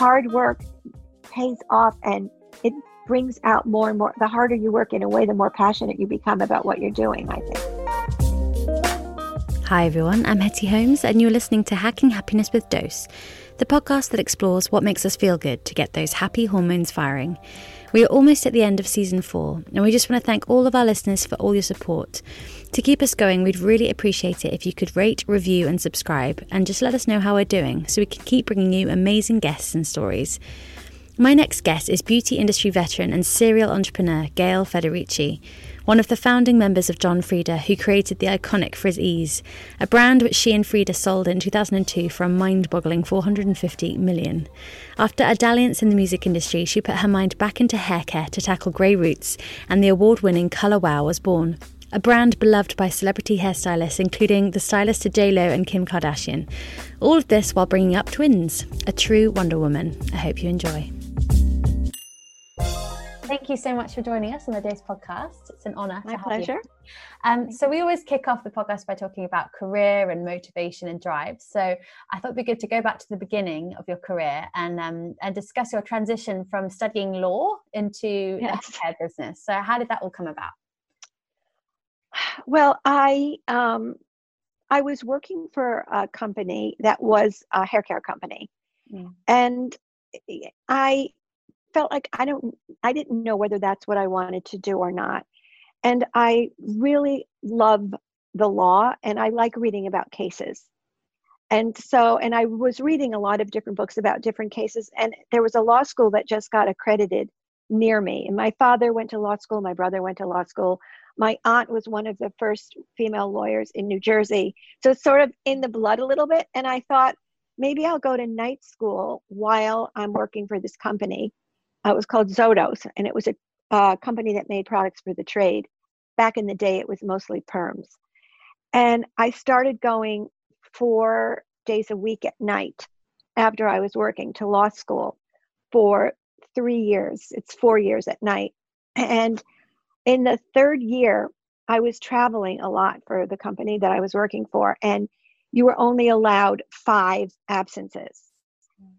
hard work pays off and it brings out more and more. The harder you work in a way, the more passionate you become about what you're doing, I think. Hi everyone, I'm Hetty Holmes, and you're listening to Hacking Happiness with Dose, the podcast that explores what makes us feel good to get those happy hormones firing. We are almost at the end of season four, and we just want to thank all of our listeners for all your support. To keep us going, we'd really appreciate it if you could rate, review, and subscribe, and just let us know how we're doing so we can keep bringing you amazing guests and stories. My next guest is beauty industry veteran and serial entrepreneur Gail Federici one of the founding members of John Frieda, who created the iconic Frizz Ease, a brand which she and Frieda sold in 2002 for a mind-boggling 450 million. After a dalliance in the music industry, she put her mind back into hair care to tackle grey roots, and the award-winning Colour Wow was born. A brand beloved by celebrity hairstylists, including the stylist to J-Lo and Kim Kardashian. All of this while bringing up twins, a true Wonder Woman. I hope you enjoy. Thank you so much for joining us on the Dose podcast. It's an honor. My pleasure. Um, so we always kick off the podcast by talking about career and motivation and drive. So I thought it'd be good to go back to the beginning of your career and um, and discuss your transition from studying law into yes. the hair business. So how did that all come about? Well, I um, I was working for a company that was a hair care company, mm. and I felt like I don't I didn't know whether that's what I wanted to do or not. And I really love the law and I like reading about cases. And so and I was reading a lot of different books about different cases and there was a law school that just got accredited near me. And my father went to law school, my brother went to law school. My aunt was one of the first female lawyers in New Jersey. So it's sort of in the blood a little bit and I thought maybe I'll go to night school while I'm working for this company uh, it was called Zotos, and it was a uh, company that made products for the trade. Back in the day, it was mostly perms. And I started going four days a week at night after I was working to law school for three years. It's four years at night. And in the third year, I was traveling a lot for the company that I was working for, and you were only allowed five absences.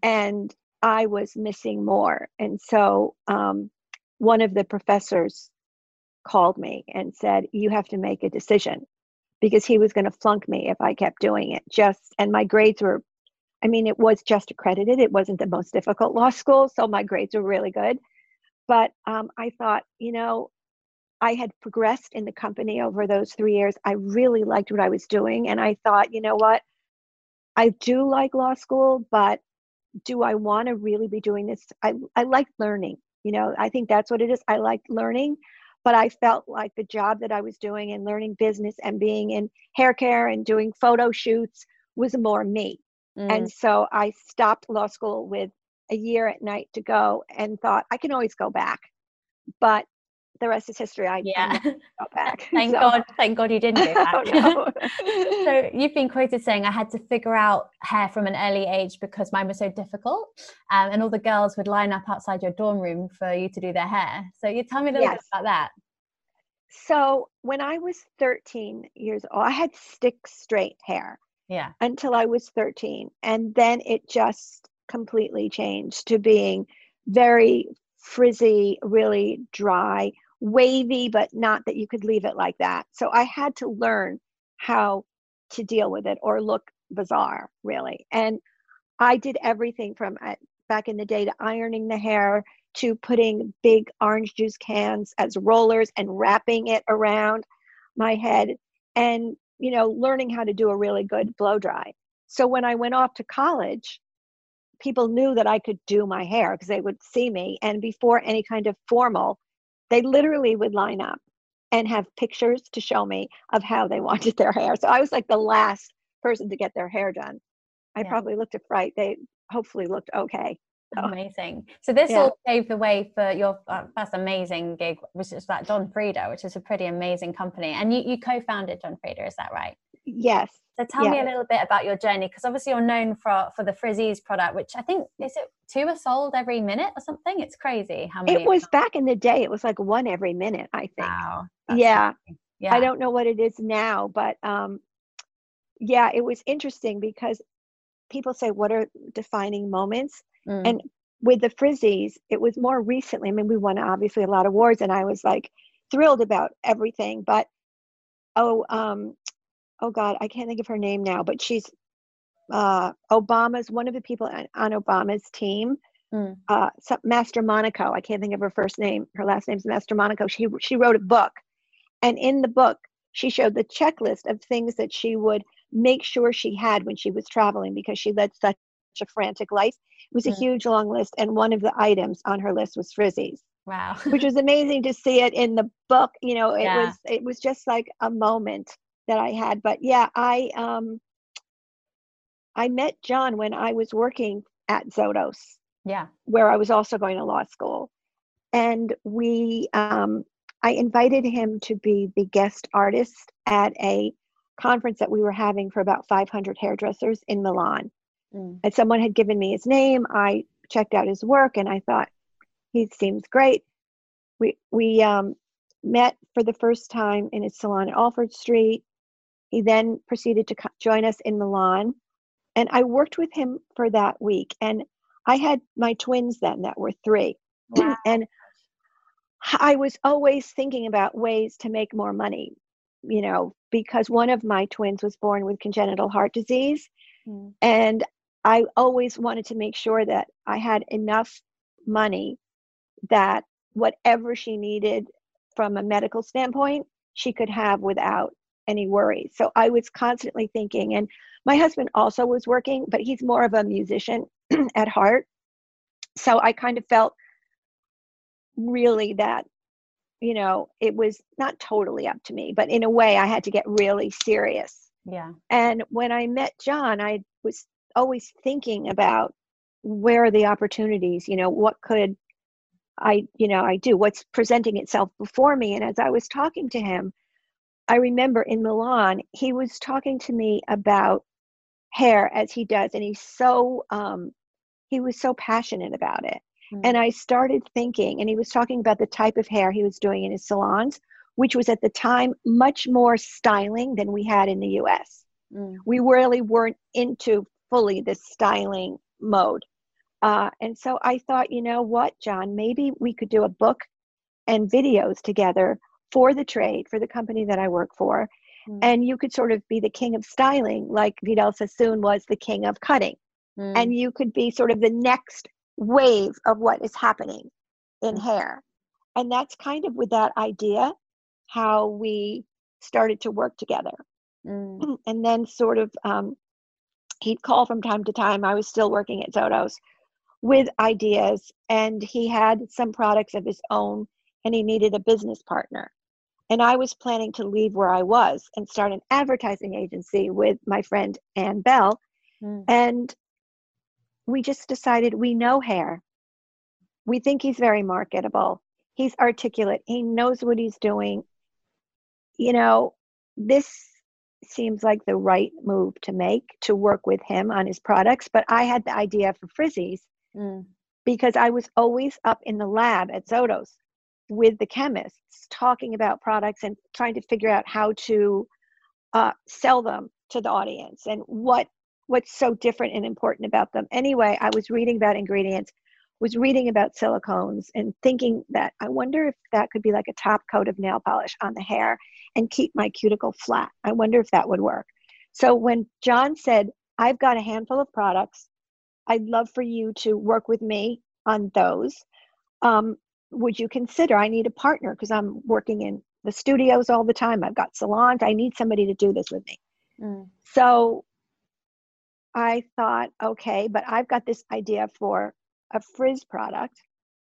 And I was missing more. And so um, one of the professors called me and said, You have to make a decision because he was going to flunk me if I kept doing it. Just, and my grades were, I mean, it was just accredited. It wasn't the most difficult law school. So my grades were really good. But um, I thought, you know, I had progressed in the company over those three years. I really liked what I was doing. And I thought, you know what? I do like law school, but do I want to really be doing this? I, I like learning. You know, I think that's what it is. I like learning, but I felt like the job that I was doing and learning business and being in hair care and doing photo shoots was more me. Mm. And so I stopped law school with a year at night to go and thought I can always go back. But the rest is history. I yeah. got back. thank so. God, thank God you didn't go back. oh, so you've been quoted saying, "I had to figure out hair from an early age because mine was so difficult, um, and all the girls would line up outside your dorm room for you to do their hair." So you tell me a little yes. bit about that. So when I was 13 years old, I had stick straight hair. Yeah. Until I was 13, and then it just completely changed to being very frizzy, really dry, wavy, but not that you could leave it like that. So I had to learn how to deal with it or look bizarre, really. And I did everything from uh, back in the day to ironing the hair to putting big orange juice cans as rollers and wrapping it around my head and you know learning how to do a really good blow dry so when i went off to college people knew that i could do my hair because they would see me and before any kind of formal they literally would line up and have pictures to show me of how they wanted their hair. So I was like the last person to get their hair done. I yeah. probably looked a fright. They hopefully looked okay. So. Amazing. So this yeah. all paved the way for your uh, first amazing gig, which is that John Frieda, which is a pretty amazing company. And you, you co-founded John Frieda, is that right? Yes. So tell me a little bit about your journey, because obviously you're known for for the Frizz Ease product, which I think is it two are sold every minute or something. It's crazy how many. It was back in the day. It was like one every minute, I think. Wow. Yeah. yeah. I don't know what it is now, but um, yeah, it was interesting because people say, what are defining moments? Mm. And with the Frizz Ease, it was more recently. I mean, we won obviously a lot of awards, and I was like thrilled about everything. But oh, um, oh God, I can't think of her name now, but she's uh, Obama's one of the people on, on Obama's team. Mm. Uh, Mastromonaco. I can't think of her first name. Her last name's Mastromonaco. She she wrote a book, and in the book, she showed the checklist of things that she would make sure she had when she was traveling because she led such a frantic life. It was mm. a huge long list, and one of the items on her list was Frizz Ease. Wow. which was amazing to see it in the book. You know, it yeah. was it was just like a moment that I had. But yeah, I um I met John when I was working at Zotos. Yeah. Where I was also going to law school. And we um I invited him to be the guest artist at a conference that we were having for about 500 hairdressers in Milan. Mm. And someone had given me his name. I checked out his work and I thought, he seems great. We, we um, met for the first time in his salon at Aldford Street. He then proceeded to join us in Milan. And I worked with him for that week. And I had my twins then that were three. Wow. and I was always thinking about ways to make more money, you know, because one of my twins was born with congenital heart disease. Mm. And I always wanted to make sure that I had enough money that whatever she needed from a medical standpoint, she could have without any worries. So I was constantly thinking, and my husband also was working, but he's more of a musician at heart. So I kind of felt really that you know it was not totally up to me but in a way i had to get really serious yeah and when i met john i was always thinking about where are the opportunities you know what could i you know i do what's presenting itself before me and as i was talking to him i remember in milan he was talking to me about hair as he does and he's so um he was so passionate about it Mm-hmm. And I started thinking, and he was talking about the type of hair he was doing in his salons, which was at the time much more styling than we had in the US. Mm. We really weren't into fully this styling mode. Uh, and so I thought, you know what, John, maybe we could do a book and videos together for the trade, for the company that I work for. Mm. And you could sort of be the king of styling, like Vidal Sassoon was the king of cutting. Mm. And you could be sort of the next wave of what is happening in mm-hmm. hair. And that's kind of with that idea how we started to work together. Mm. And then, sort of, um, he'd call from time to time. I was still working at Zotos with ideas, and he had some products of his own, and he needed a business partner. And I was planning to leave where I was and start an advertising agency with my friend Ann Bell. Mm. And we just decided we know hair. We think he's very marketable. He's articulate. He knows what he's doing. You know, this seems like the right move to make to work with him on his products. But I had the idea for Frizz Ease mm. because I was always up in the lab at Zotos with the chemists talking about products and trying to figure out how to uh, sell them to the audience and what what's so different and important about them. Anyway, I was reading about ingredients, was reading about silicones, and thinking that I wonder if that could be like a top coat of nail polish on the hair and keep my cuticle flat. I wonder if that would work. So when John said, I've got a handful of products, I'd love for you to work with me on those. Um, would you consider? I need a partner because I'm working in the studios all the time. I've got salons. I need somebody to do this with me. Mm. So I thought, okay, but I've got this idea for a frizz product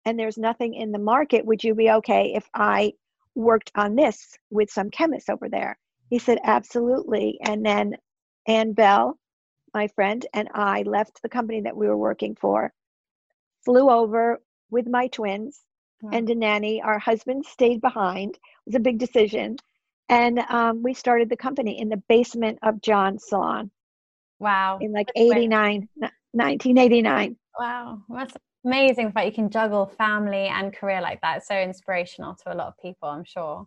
and there's nothing in the market. Would you be okay if I worked on this with some chemists over there? He said, absolutely. And then Ann Bell, my friend, and I left the company that we were working for, flew over with my twins wow. and a nanny. Our husband stayed behind. It was a big decision. And um, we started the company in the basement of John's salon. Wow. In like 89, 1989. Wow. That's amazing the fact you can juggle family and career like that. It's so inspirational to a lot of people, I'm sure.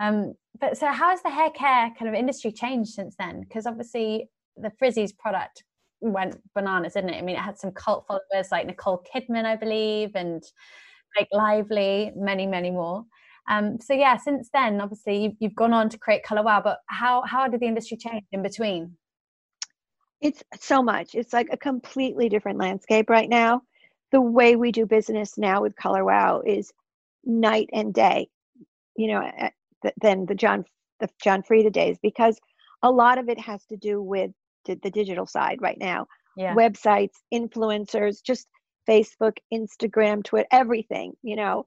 Um, but so how has the hair care kind of industry changed since then? Because obviously the Frizz Ease product went bananas, didn't it? I mean, it had some cult followers like Nicole Kidman, I believe, and Blake Lively, many, many more. Um, so yeah, since then, obviously, you've, you've gone on to create Color Wow. But how how did the industry change in between? It's so much. It's like a completely different landscape right now. The way we do business now with Color Wow is night and day. You know, eh, than the John the John Frieda days because a lot of it has to do with the digital side right now. Yeah. Websites, influencers, just Facebook, Instagram, Twitter, everything, you know,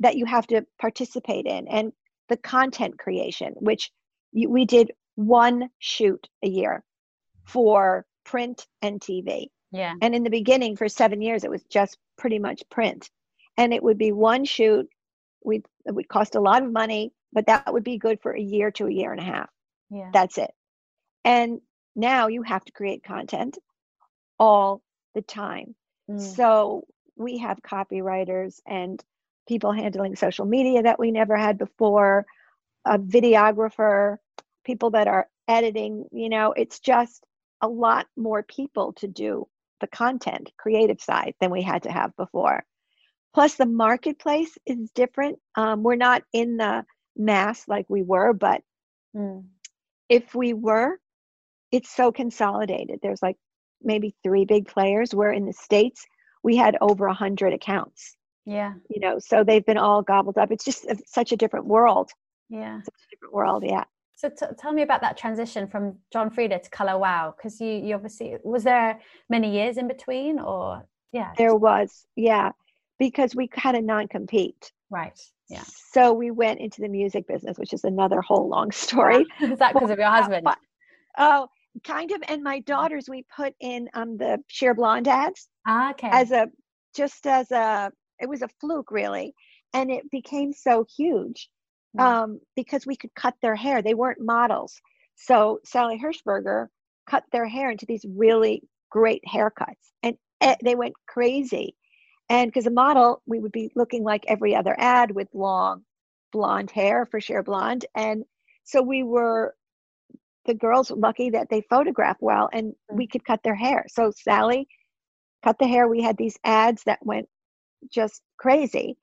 that you have to participate in and the content creation, which you, we did one shoot a year for print and TV. Yeah. And in the beginning, for seven years, it was just pretty much print. And it would be one shoot. We it would cost a lot of money, but that would be good for a year to a year and a half. Yeah. That's it. And now you have to create content all the time. Mm. So we have copywriters and people handling social media that we never had before, a videographer, people that are editing, you know, it's just a lot more people to do the content creative side than we had to have before. Plus, the marketplace is different. Um, we're not in the mass like we were, but mm. if we were, it's so consolidated. There's like maybe three big players. Where in the States, we had over a hundred accounts. Yeah. You know, so they've been all gobbled up. It's just such a different world. Yeah. Such a different world. Yeah. So t- tell me about that transition from John Frieda to Color Wow, because you, you obviously was there many years in between, or yeah, there was, yeah, because we had a non-compete, right? Yeah. So we went into the music business, which is another whole long story. is that because of your husband? Oh, kind of. And my daughters, we put in um the Sheer Blonde ads. Ah, okay. As a just as a it was a fluke really, and it became so huge mm. um, because we could cut their hair. They weren't models. So Sally Hershberger cut their hair into these really great haircuts and they went crazy. And because a model, we would be looking like every other ad with long blonde hair for Sheer Blonde. And so we were, the girls lucky that they photographed well and mm. we could cut their hair. So Sally cut the hair. We had these ads that went just crazy.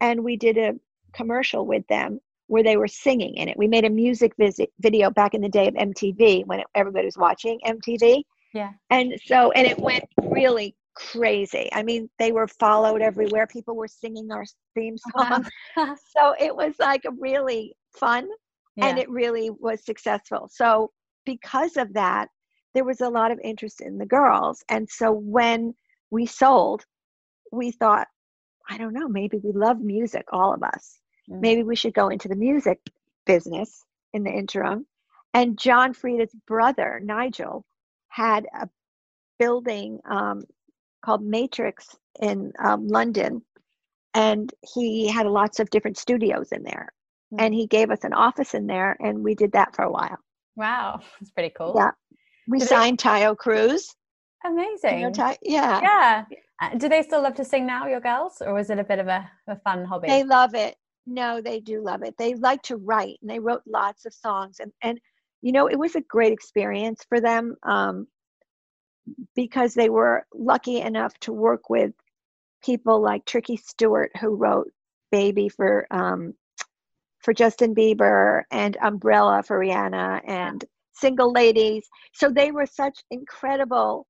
And we did a commercial with them where they were singing in it. We made a music visit video back in the day of MTV when everybody was watching MTV. Yeah. And so, and it went really crazy. I mean, they were followed everywhere. People were singing our theme song. so it was like a really fun yeah. and it really was successful. So, because of that, there was a lot of interest in the girls. And so, when we sold, we thought, I don't know, maybe we love music, all of us. Mm-hmm. Maybe we should go into the music business in the interim. And John Frieda's brother, Nigel, had a building um, called Matrix in um, London. And he had lots of different studios in there. Mm-hmm. And he gave us an office in there, and we did that for a while. Wow, that's pretty cool. Yeah. We did signed they... Taio Cruz. Amazing. You know, Ty- yeah. Yeah. Uh, do they still love to sing now, your girls, or was it a bit of a, a fun hobby? They love it. No, they do love it. They like to write, and they wrote lots of songs, and and you know it was a great experience for them um, because they were lucky enough to work with people like Tricky Stewart, who wrote "Baby" for um, for Justin Bieber, and "Umbrella" for Rihanna, and "Single Ladies." So they were such incredible,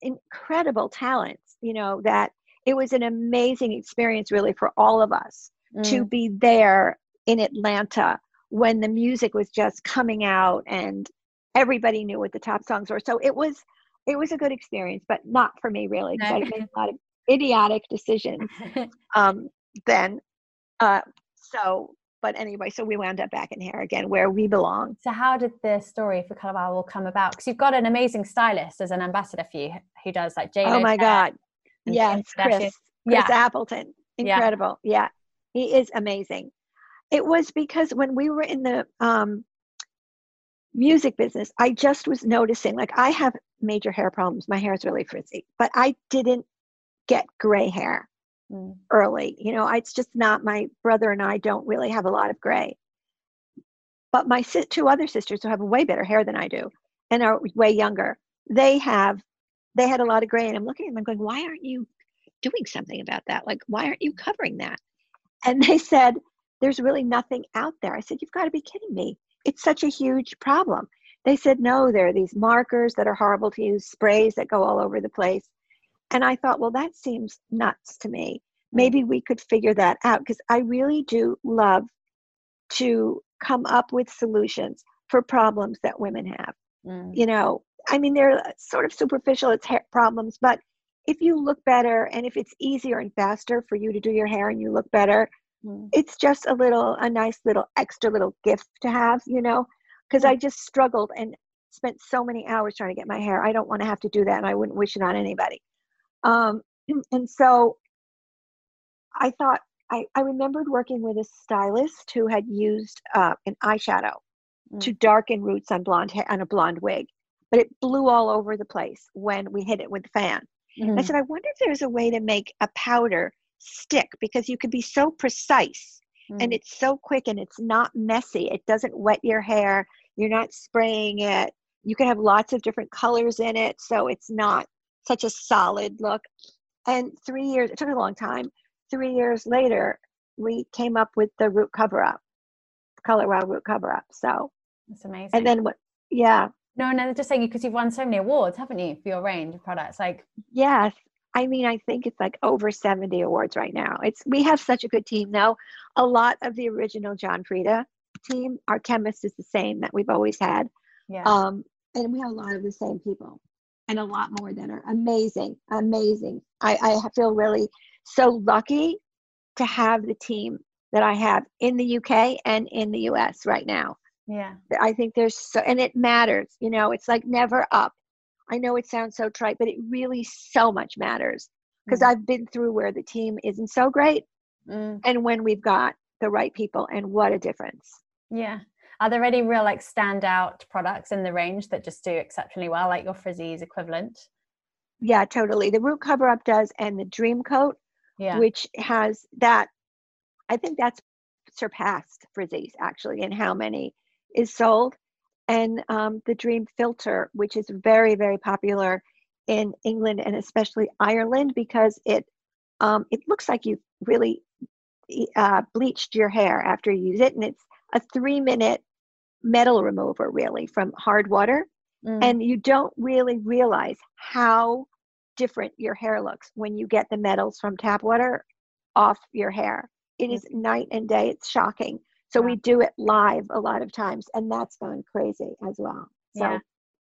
incredible talents you know that it was an amazing experience really for all of us mm. to be there in atlanta when the music was just coming out and everybody knew what the top songs were so it was it was a good experience but not for me really because i made a lot of idiotic decisions um, then uh, so but anyway, so we wound up back in here again where we belong. So how did the story for Wow come about? Because you've got an amazing stylist as an ambassador for you who does like J. Oh my God. Yes, Chris. Chris yeah. Appleton. Incredible. Yeah. yeah. He is amazing. It was because when we were in the um, music business, I just was noticing like I have major hair problems. My hair is really frizzy, but I didn't get gray hair mm. early. You know, it's just not my brother and I don't really have a lot of gray. But my two other sisters who have way better hair than I do and are way younger, they have they had a lot of gray and i'm looking at them i'm going why aren't you doing something about that like why aren't you covering that and they said there's really nothing out there i said you've got to be kidding me it's such a huge problem they said no there are these markers that are horrible to use sprays that go all over the place and i thought well that seems nuts to me mm. maybe we could figure that out because i really do love to come up with solutions for problems that women have mm. you know I mean, they're sort of superficial, it's hair problems, but if you look better and if it's easier and faster for you to do your hair and you look better, mm. it's just a little, a nice little extra little gift to have, you know? Because mm. I just struggled and spent so many hours trying to get my hair. I don't want to have to do that and I wouldn't wish it on anybody. Um, and so I thought, I, I remembered working with a stylist who had used uh, an eyeshadow mm. to darken roots on blonde hair on a blonde wig but it blew all over the place when we hit it with the fan. Mm-hmm. I said, I wonder if there's a way to make a powder stick because you could be so precise mm-hmm. and it's so quick and it's not messy. It doesn't wet your hair. You're not spraying it. You can have lots of different colors in it, so it's not such a solid look. And three years, it took a long time. Three years later, we came up with the root cover up, color wow root cover up. So that's amazing. And then what? Yeah, no, no, just saying because you've won so many awards, haven't you, for your range of products? Like, yes, I mean, I think it's like over 70 awards right now. It's we have such a good team now. A lot of the original John Frieda team, our chemist is the same that we've always had. Yeah. Um, and we have a lot of the same people and a lot more that are amazing, amazing. I, I feel really so lucky to have the team that I have in the UK and in the US right now. Yeah. I think there's so, and it matters, you know, it's like never up. I know it sounds so trite, but it really so much matters because mm. I've been through where the team isn't so great mm. and when we've got the right people and what a difference. Yeah. Are there any real like standout products in the range that just do exceptionally well, like your Frizz Ease equivalent? Yeah, totally. The root cover up does and the dream coat, yeah. which has that I think that's surpassed Frizz Ease actually in how many is sold, and um, the Dream Filter, which is very, very popular in England and especially Ireland because it um, it looks like you really uh, bleached your hair after you use it, and it's a three minute metal remover really from hard water, mm. and you don't really realize how different your hair looks when you get the metals from tap water off your hair. It is night and day. It's shocking. So yeah. we do it live a lot of times, and that's gone crazy as well. So yeah.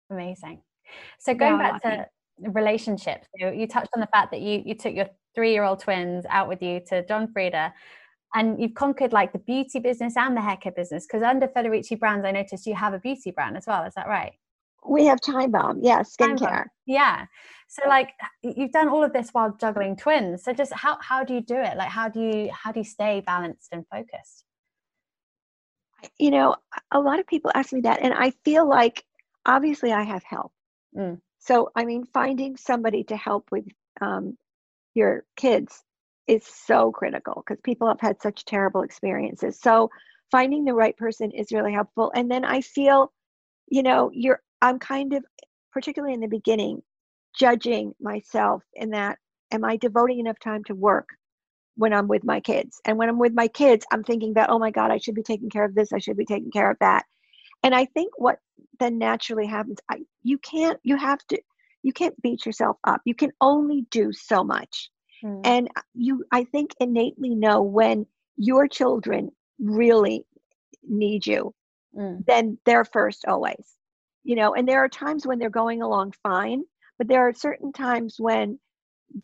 amazing. So going yeah, back to relationships, you, you touched on the fact that you you took your three year old twins out with you to John Frieda. And you've conquered like the beauty business and the haircare business because under Federici Brands, I noticed you have a beauty brand as well. Is that right? We have Time Bomb, yeah, skincare. Yeah. So like you've done all of this while juggling twins. So just how how do you do it? Like how do you how do you stay balanced and focused? you know, a lot of people ask me that, and I feel like obviously I have help. Mm. So, I mean, finding somebody to help with um, your kids is so critical because people have had such terrible experiences. So, finding the right person is really helpful. And then I feel, you know, you're, I'm kind of, particularly in the beginning, judging myself in that, am I devoting enough time to work? when I'm with my kids. And when I'm with my kids, I'm thinking about, oh my God, I should be taking care of this, I should be taking care of that. And I think what then naturally happens, I, you can't, you have to, you can't beat yourself up. You can only do so much. Mm. And you, I think, innately know when your children really need you, mm. then they're first always. You know, and there are times when they're going along fine, but there are certain times when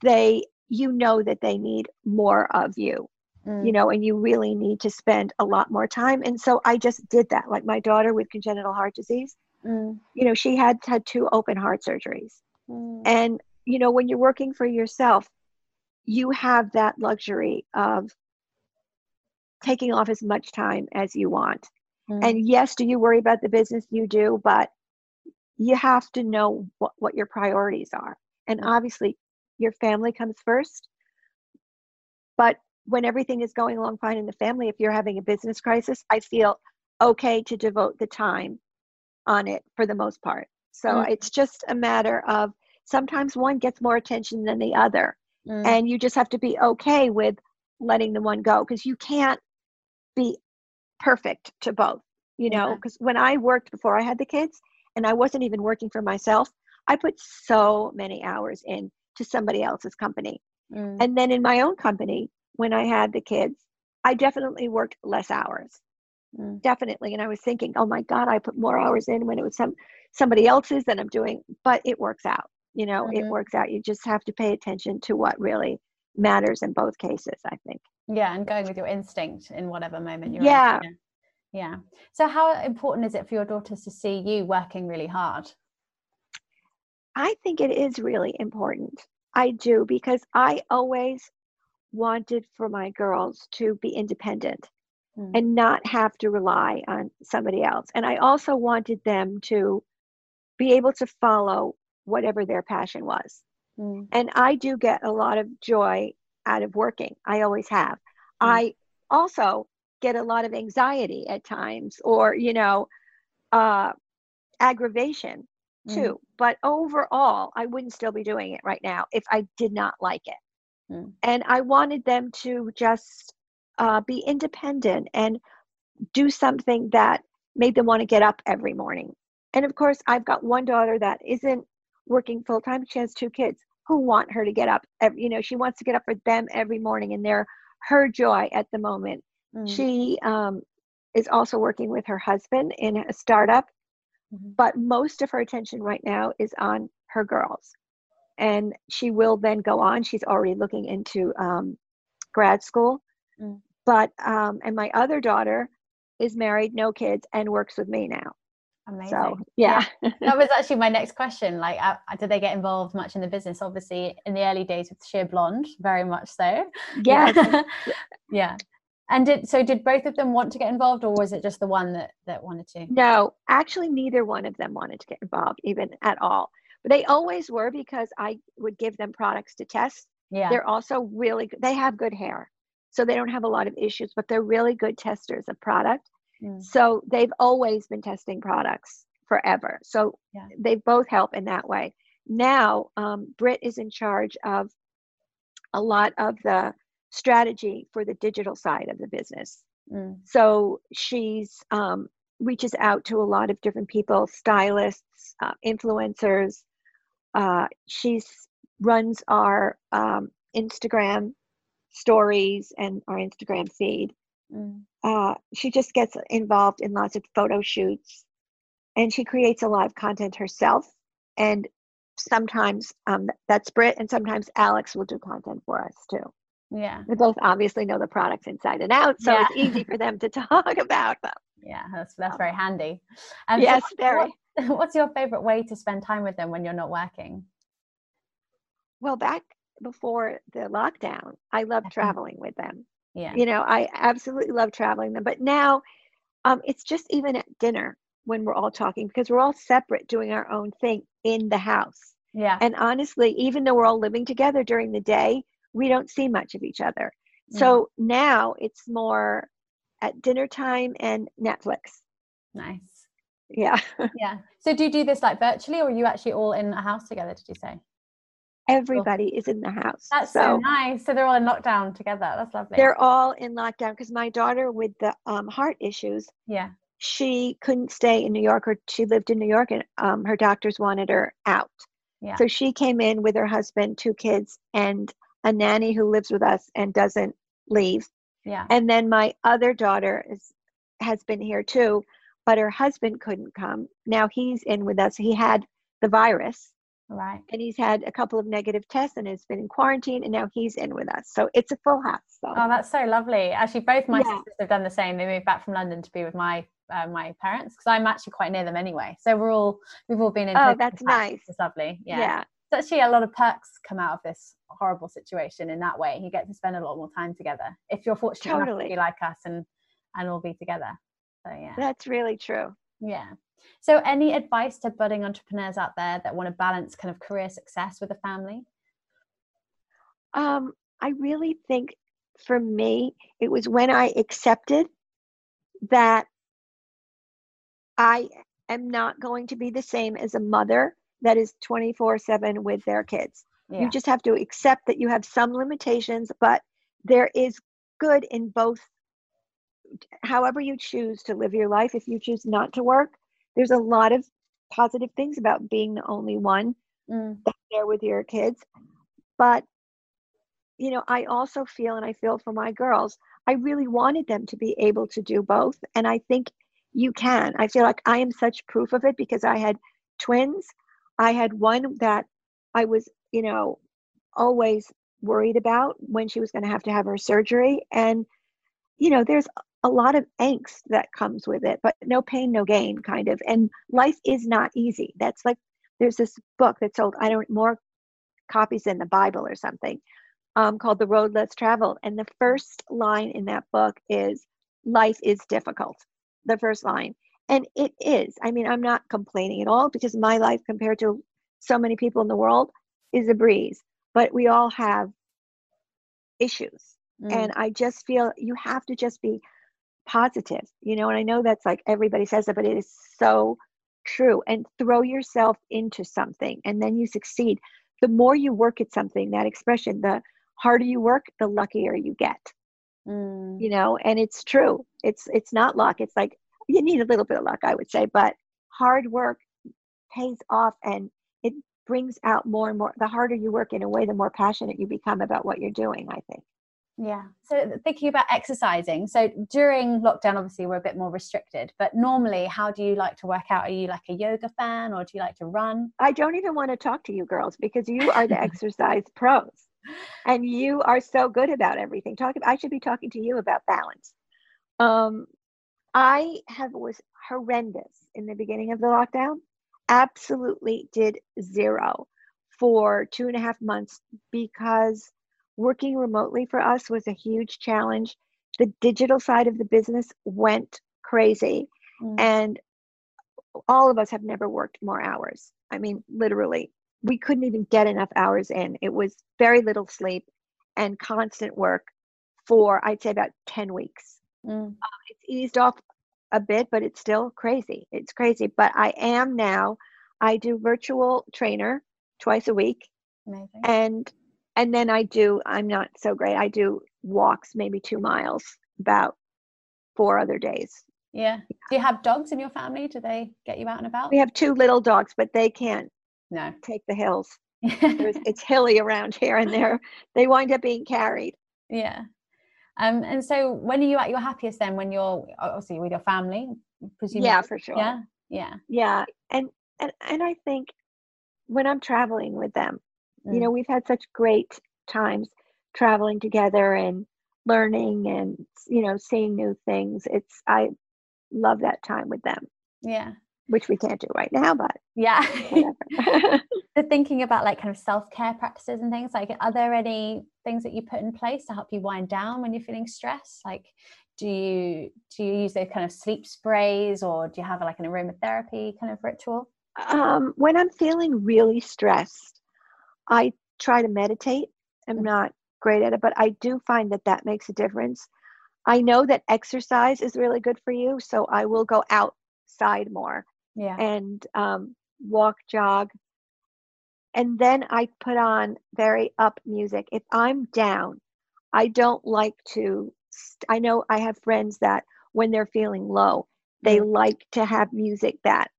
they you know that they need more of you mm. you know and you really need to spend a lot more time and so i just did that like my daughter with congenital heart disease mm. you know she had had two open heart surgeries mm. and you know when you're working for yourself you have that luxury of taking off as much time as you want mm. and yes do you worry about the business you do but you have to know what, what your priorities are and mm. obviously your family comes first. But when everything is going along fine in the family, if you're having a business crisis, I feel okay to devote the time on it for the most part. So mm-hmm. it's just a matter of sometimes one gets more attention than the other. Mm. And you just have to be okay with letting the one go because you can't be perfect to both, you know. Because yeah. when I worked before I had the kids and I wasn't even working for myself, I put so many hours in to somebody else's company. Mm. And then in my own company, when I had the kids, I definitely worked less hours. Mm. Definitely. And I was thinking, oh my God, I put more hours in when it was some somebody else's than I'm doing, but it works out. You know, mm-hmm. it works out. You just have to pay attention to what really matters in both cases, I think. Yeah, and going with your instinct in whatever moment you're yeah. in. Yeah. So how important is it for your daughters to see you working really hard? I think it is really important. I do because I always wanted for my girls to be independent mm. and not have to rely on somebody else. And I also wanted them to be able to follow whatever their passion was. Mm. And I do get a lot of joy out of working. I always have. Mm. I also get a lot of anxiety at times or, you know, uh, aggravation mm. too. Mm. But overall, I wouldn't still be doing it right now if I did not like it. Mm. And I wanted them to just uh, be independent and do something that made them want to get up every morning. And of course, I've got one daughter that isn't working full time. She has two kids who want her to get up. Every, you know, she wants to get up for them every morning, and they're her joy at the moment. Mm. She um, is also working with her husband in a startup, mm-hmm. but most of her attention right now is on her girls and she will then go on. She's already looking into um, grad school. Mm. But um, and my other daughter is married, no kids, and works with me now. Amazing. So yeah, yeah. that was actually my next question. Like, uh, did they get involved much in the business? Obviously, in the early days with Sheer Blonde, very much so. Yeah. yeah. And did so? Did both of them want to get involved, or was it just the one that that wanted to? No, actually, neither one of them wanted to get involved, even at all. But they always were because I would give them products to test. Yeah. They're also really good. They have good hair. So they don't have a lot of issues, but they're really good testers of product. Mm. So they've always been testing products forever. So yeah. they both help in that way. Now, um, Britt is in charge of a lot of the strategy for the digital side of the business. Mm. So she's um, reaches out to a lot of different people, stylists, uh, influencers, uh, she runs our um, Instagram stories and our Instagram feed. Mm. Uh, she just gets involved in lots of photo shoots and she creates a lot of content herself. And sometimes um, that's Britt, and sometimes Alex will do content for us too. Yeah. They both obviously know the products inside and out, so yeah. it's easy for them to talk about them. Yeah, that's that's very handy. And yes, so very. What, what's your favorite way to spend time with them when you're not working? Well, back before the lockdown, I loved traveling with them. Yeah. You know, I absolutely love traveling them. But now um, it's just even at dinner when we're all talking because we're all separate doing our own thing in the house. Yeah. And honestly, even though we're all living together during the day, we don't see much of each other. So mm. now it's more at dinner time and Netflix. Nice. Yeah. yeah. So do you do this like virtually or are you actually all in a house together, did you say? Everybody is in the house. That's so, so, nice. So they're all in lockdown together. That's lovely. They're all in lockdown because my daughter with the um, heart issues. Yeah. She couldn't stay in New York or she lived in New York and um, her doctors wanted her out. Yeah. So she came in with her husband, two kids, and a nanny who lives with us and doesn't leave. Yeah. And then my other daughter is has been here too, but her husband couldn't come. Now he's in with us. He had the virus. Right. And he's had a couple of negative tests and has been in quarantine and now he's in with us. So it's a full house. So. Oh, that's so lovely. Actually, both my yeah. sisters have done the same. They moved back from London to be with my uh, my parents because I'm actually quite near them anyway. So we're all we've all been in. Oh, that's nice. It's lovely. Yeah. Yeah. It's actually a lot of perks come out of this horrible situation in that way. You get to spend a lot more time together if you're fortunate totally. enough to be like us and and all be together. So yeah. That's really true. Yeah. So any advice to budding entrepreneurs out there that want to balance kind of career success with a family? Um, I really think for me, it was when I accepted that I am not going to be the same as a mother that is 24 7 with their kids. Yeah. You just have to accept that you have some limitations, but there is good in both. However, you choose to live your life, if you choose not to work, there's a lot of positive things about being the only one Mm. that's there with your kids. But, you know, I also feel, and I feel for my girls, I really wanted them to be able to do both. And I think you can. I feel like I am such proof of it because I had twins. I had one that I was, you know, always worried about when she was going to have to have her surgery. And, you know, there's a lot of angst that comes with it, but no pain, no gain, kind of. And life is not easy. That's like, there's this book that sold, I don't, more copies than the Bible or something, um, called The Road Less Traveled. And the first line in that book is, life is difficult. The first line. And it is. I mean, I'm not complaining at all because my life compared to so many people in the world is a breeze. But we all have issues. Mm. And I just feel you have to just be positive, you know, and I know that's like everybody says it, but it is so true. And throw yourself into something and then you succeed. The more you work at something, that expression, the harder you work, the luckier you get. Mm. You know, and it's true. It's it's not luck. It's like you need a little bit of luck, I would say, but hard work pays off and it brings out more and more the harder you work in a way the more passionate you become about what you're doing i think Yeah. So thinking about exercising. So during lockdown, obviously we're a bit more restricted, but normally how do you like to work out? Are you like a yoga fan or do you like to run? i don't even want to talk to you girls because you are the exercise pros and you are so good about everything talk i should be talking to you about balance um i have was horrendous in the beginning of the lockdown absolutely did zero for two and a half months because working remotely for us was a huge challenge. The digital side of the business went crazy. Mm. and all of us have never worked more hours. I mean literally we couldn't even get enough hours in. It was very little sleep and constant work for i'd say about 10 weeks. Mm. it's eased off a bit but it's still crazy. It's crazy. But i am now i do virtual trainer twice a week. Amazing. and and then i do i'm not so great i do walks maybe two miles about four other days Yeah. Do you have dogs in your family? Do they get you out and about? we have two little dogs but they can't No. take the hills it's hilly around here and they're they wind up being carried yeah. Um, and so when are you at your happiest then? When you're obviously with your family, presumably? yeah for sure Yeah. Yeah. yeah and and and i think when i'm traveling with them you Mm. know we've had such great times traveling together and learning and you know seeing new things it's i love that time with them Yeah. which we can't do right now but Yeah. the thinking about like kind of self-care practices and things like are there any things that you put in place to help you wind down when you're feeling stressed like do you do you use those kind of sleep sprays or do you have like an aromatherapy kind of ritual um, when i'm feeling really stressed i try to meditate i'm Mhm. not great at it but i do find that that makes a difference i know that exercise is really good for you so i will go outside more yeah and um, walk, jog. And then I put on very up music. If I'm down, I don't like to. St- I know I have friends that when they're feeling low, they Mm. like to have music that,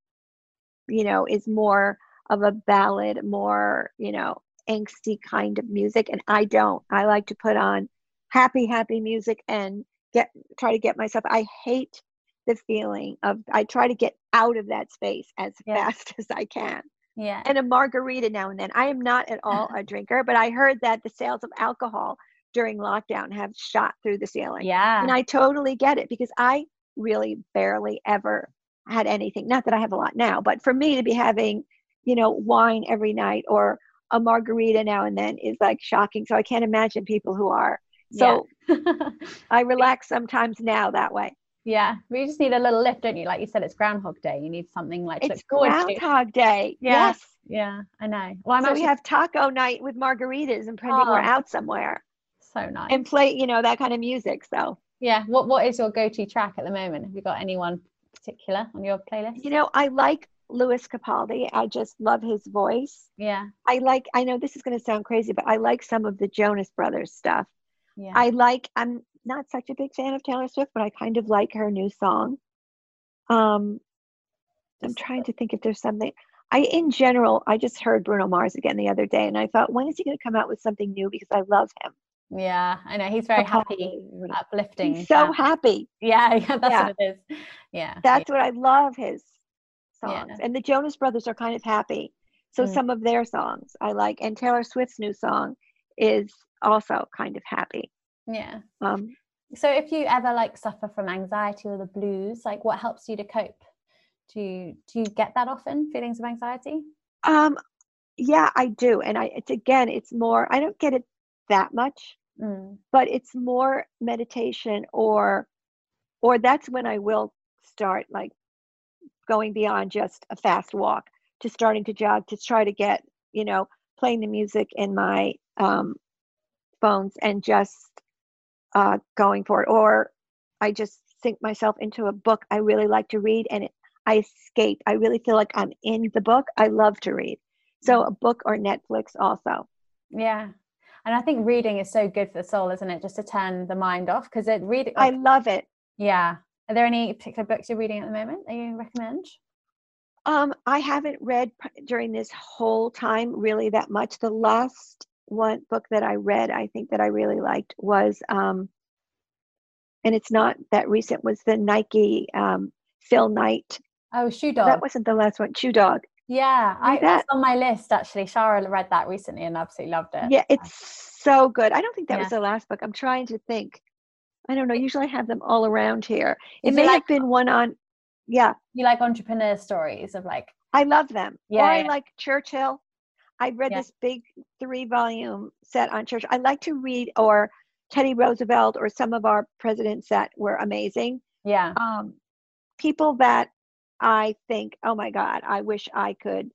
you know, is more of a ballad, more, you know, angsty kind of music. And I don't. I like to put on happy, happy music and get try to get myself. I hate the feeling of I try to get out of that space as Yeah. fast as I can. yeah And a margarita now and then. I am not at all a drinker, but I heard that the sales of alcohol during lockdown have shot through the ceiling. yeah And I totally get it because I really barely ever had anything. Not that I have a lot now, but for me to be having, you know, wine every night or a margarita now and then is like shocking. So I can't imagine people who are. So I relax sometimes now that way. yeah we just need a little lift don't you like you said it's groundhog day you need something like to It's to Groundhog Day. Yeah. Yes. yeah i know well i'm so actually we have taco night with margaritas and pretending we're Oh. out somewhere so nice and play, you know, that kind of music. So, yeah what what is your go-to track at the moment have you got anyone particular on your playlist you know, I like Lewis Capaldi. I just love his voice. Yeah. I like, I know this is going to sound crazy, but I like some of the Jonas Brothers stuff. Yeah. I like, I'm not such a big fan of Taylor Swift, but I kind of like her new song. Um, I'm trying to think if there's something. I, in general, I just heard Bruno Mars again the other day, and I thought, when is he going to come out with something new? Because I love him. Yeah, I know he's very happy, uplifting. He's so happy. Yeah, yeah, that's yeah. what it is. Yeah, that's yeah. what I love his songs. Yeah. And the Jonas Brothers are kind of happy, so mm. some of their songs I like. And Taylor Swift's new song is also kind of happy. Yeah. Um. So if you ever like suffer from anxiety or the blues, like what helps you to cope? Do you, do you get that often feelings of anxiety? Um. Yeah, I do, and I it's again, it's more. I don't get it that much Mm. But it's more meditation or or that's when I will start like going beyond just a fast walk to starting to jog to try to get, you know, playing the music in my um, phones and just uh, going for it. Or I just sink myself into a book I really like to read and it, I escape. I really feel like I'm in the book. I love to read. So a book or Netflix also. Yeah and i think reading is so good for the soul isn't it just to turn the mind off because it read i love it yeah are there any particular books you're reading at the moment that you recommend um i haven't read during this whole time really that much the last one book that i read i think that i really liked was um and it's not that recent was the nike um phil knight oh shoe dog that wasn't the last one shoe dog yeah, I, that's on my list actually. Shara read that recently and absolutely loved it. Yeah, it's so good. I don't think that yeah. was the last book. I'm trying to think. I don't know. Usually I have them all around here. It may like, have been one on, yeah. You like entrepreneur stories of like. I love them. Yeah. Or I like Churchill. I read yeah. this big three volume set on Churchill. I like to read or Teddy Roosevelt or some of our presidents that were amazing. Yeah. Um, people that I think, oh my God, I wish I could,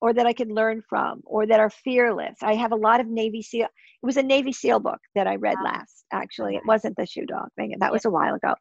or that I can learn from, or that are fearless. I have a lot of Navy SEAL. It was a Navy SEAL book that I read wow. last, actually. It wasn't the shoe dog thing. That was a while ago.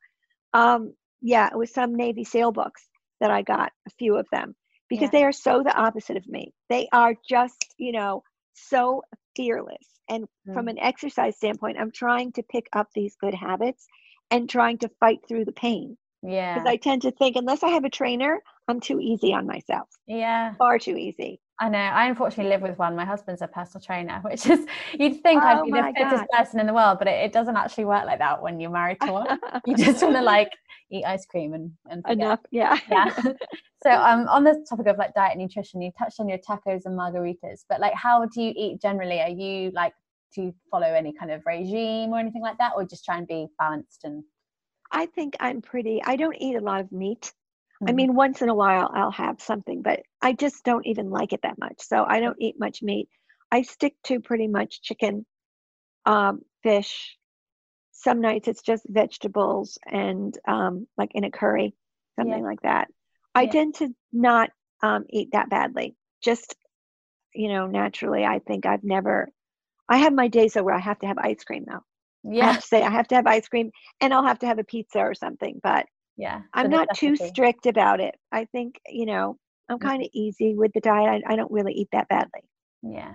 Um, yeah, it was some Navy SEAL books that I got, a few of them, because yeah. they are so the opposite of me. They are just, you know, so fearless. And mm. from an exercise standpoint, I'm trying to pick up these good habits and trying to fight through the pain yeah. Because I tend to think unless I have a trainer, I'm too easy on myself. Yeah. Far too easy. I know. I unfortunately live with one. My husband's a personal trainer, which is you'd think oh I'd be the fittest God. person in the world, but it, it, doesn't actually work like that when you're married to one. you just want to like eat ice cream and, and forget. enough. Yeah. Yeah. so um on the topic of like diet and nutrition, you touched on your tacos and margaritas, but like how do you eat generally? Are you like do you follow any kind of regime or anything like that, or just try and be balanced and I think I'm pretty, I don't eat a lot of meat. Mm-hmm. I mean, once in a while I'll have something, but I just don't even like it that much. So I don't eat much meat. I stick to pretty much chicken, um, fish. Some nights it's just vegetables and um, like in a curry, something yeah. like that. I yeah. tend to not um, eat that badly. Just, you know, naturally, I think I've never, I have my days where I have to have ice cream though yeah. I have to say I have to have ice cream and I'll have to have a pizza or something. But yeah, I'm not too strict about it. I think, you know, I'm mm. kind of easy with the diet. I, I don't really eat that badly. Yeah.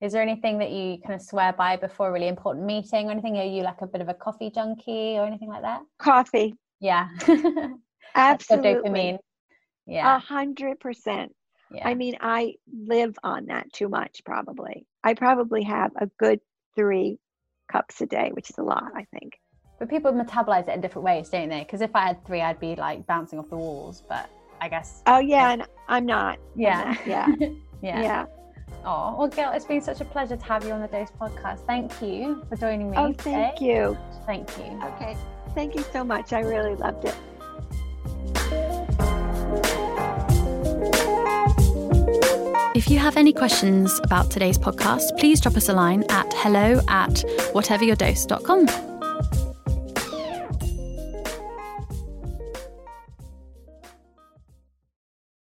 Is there anything that you kind of swear by before a really important meeting or anything? Are you like a bit of a coffee junkie or anything like that? Coffee. Yeah. Absolutely. dopamine. Yeah. A hundred percent. I mean, I live on that too much, probably. I probably have a good three cups a day, which is a lot, I think. But people metabolize it in different ways, don't they? Because if I had three, I'd be like bouncing off the walls. But I guess. Oh yeah, and I'm not. Yeah. I'm not. Yeah. yeah. Yeah. Oh, well, Gail, it's been such a pleasure to have you on the Dose podcast. Thank you for joining me. Oh, thank today. you. Thank you. Okay. Thank you so much. I really loved it. If you have any questions about today's podcast, please drop us a line at hello at whateveryourdose.com.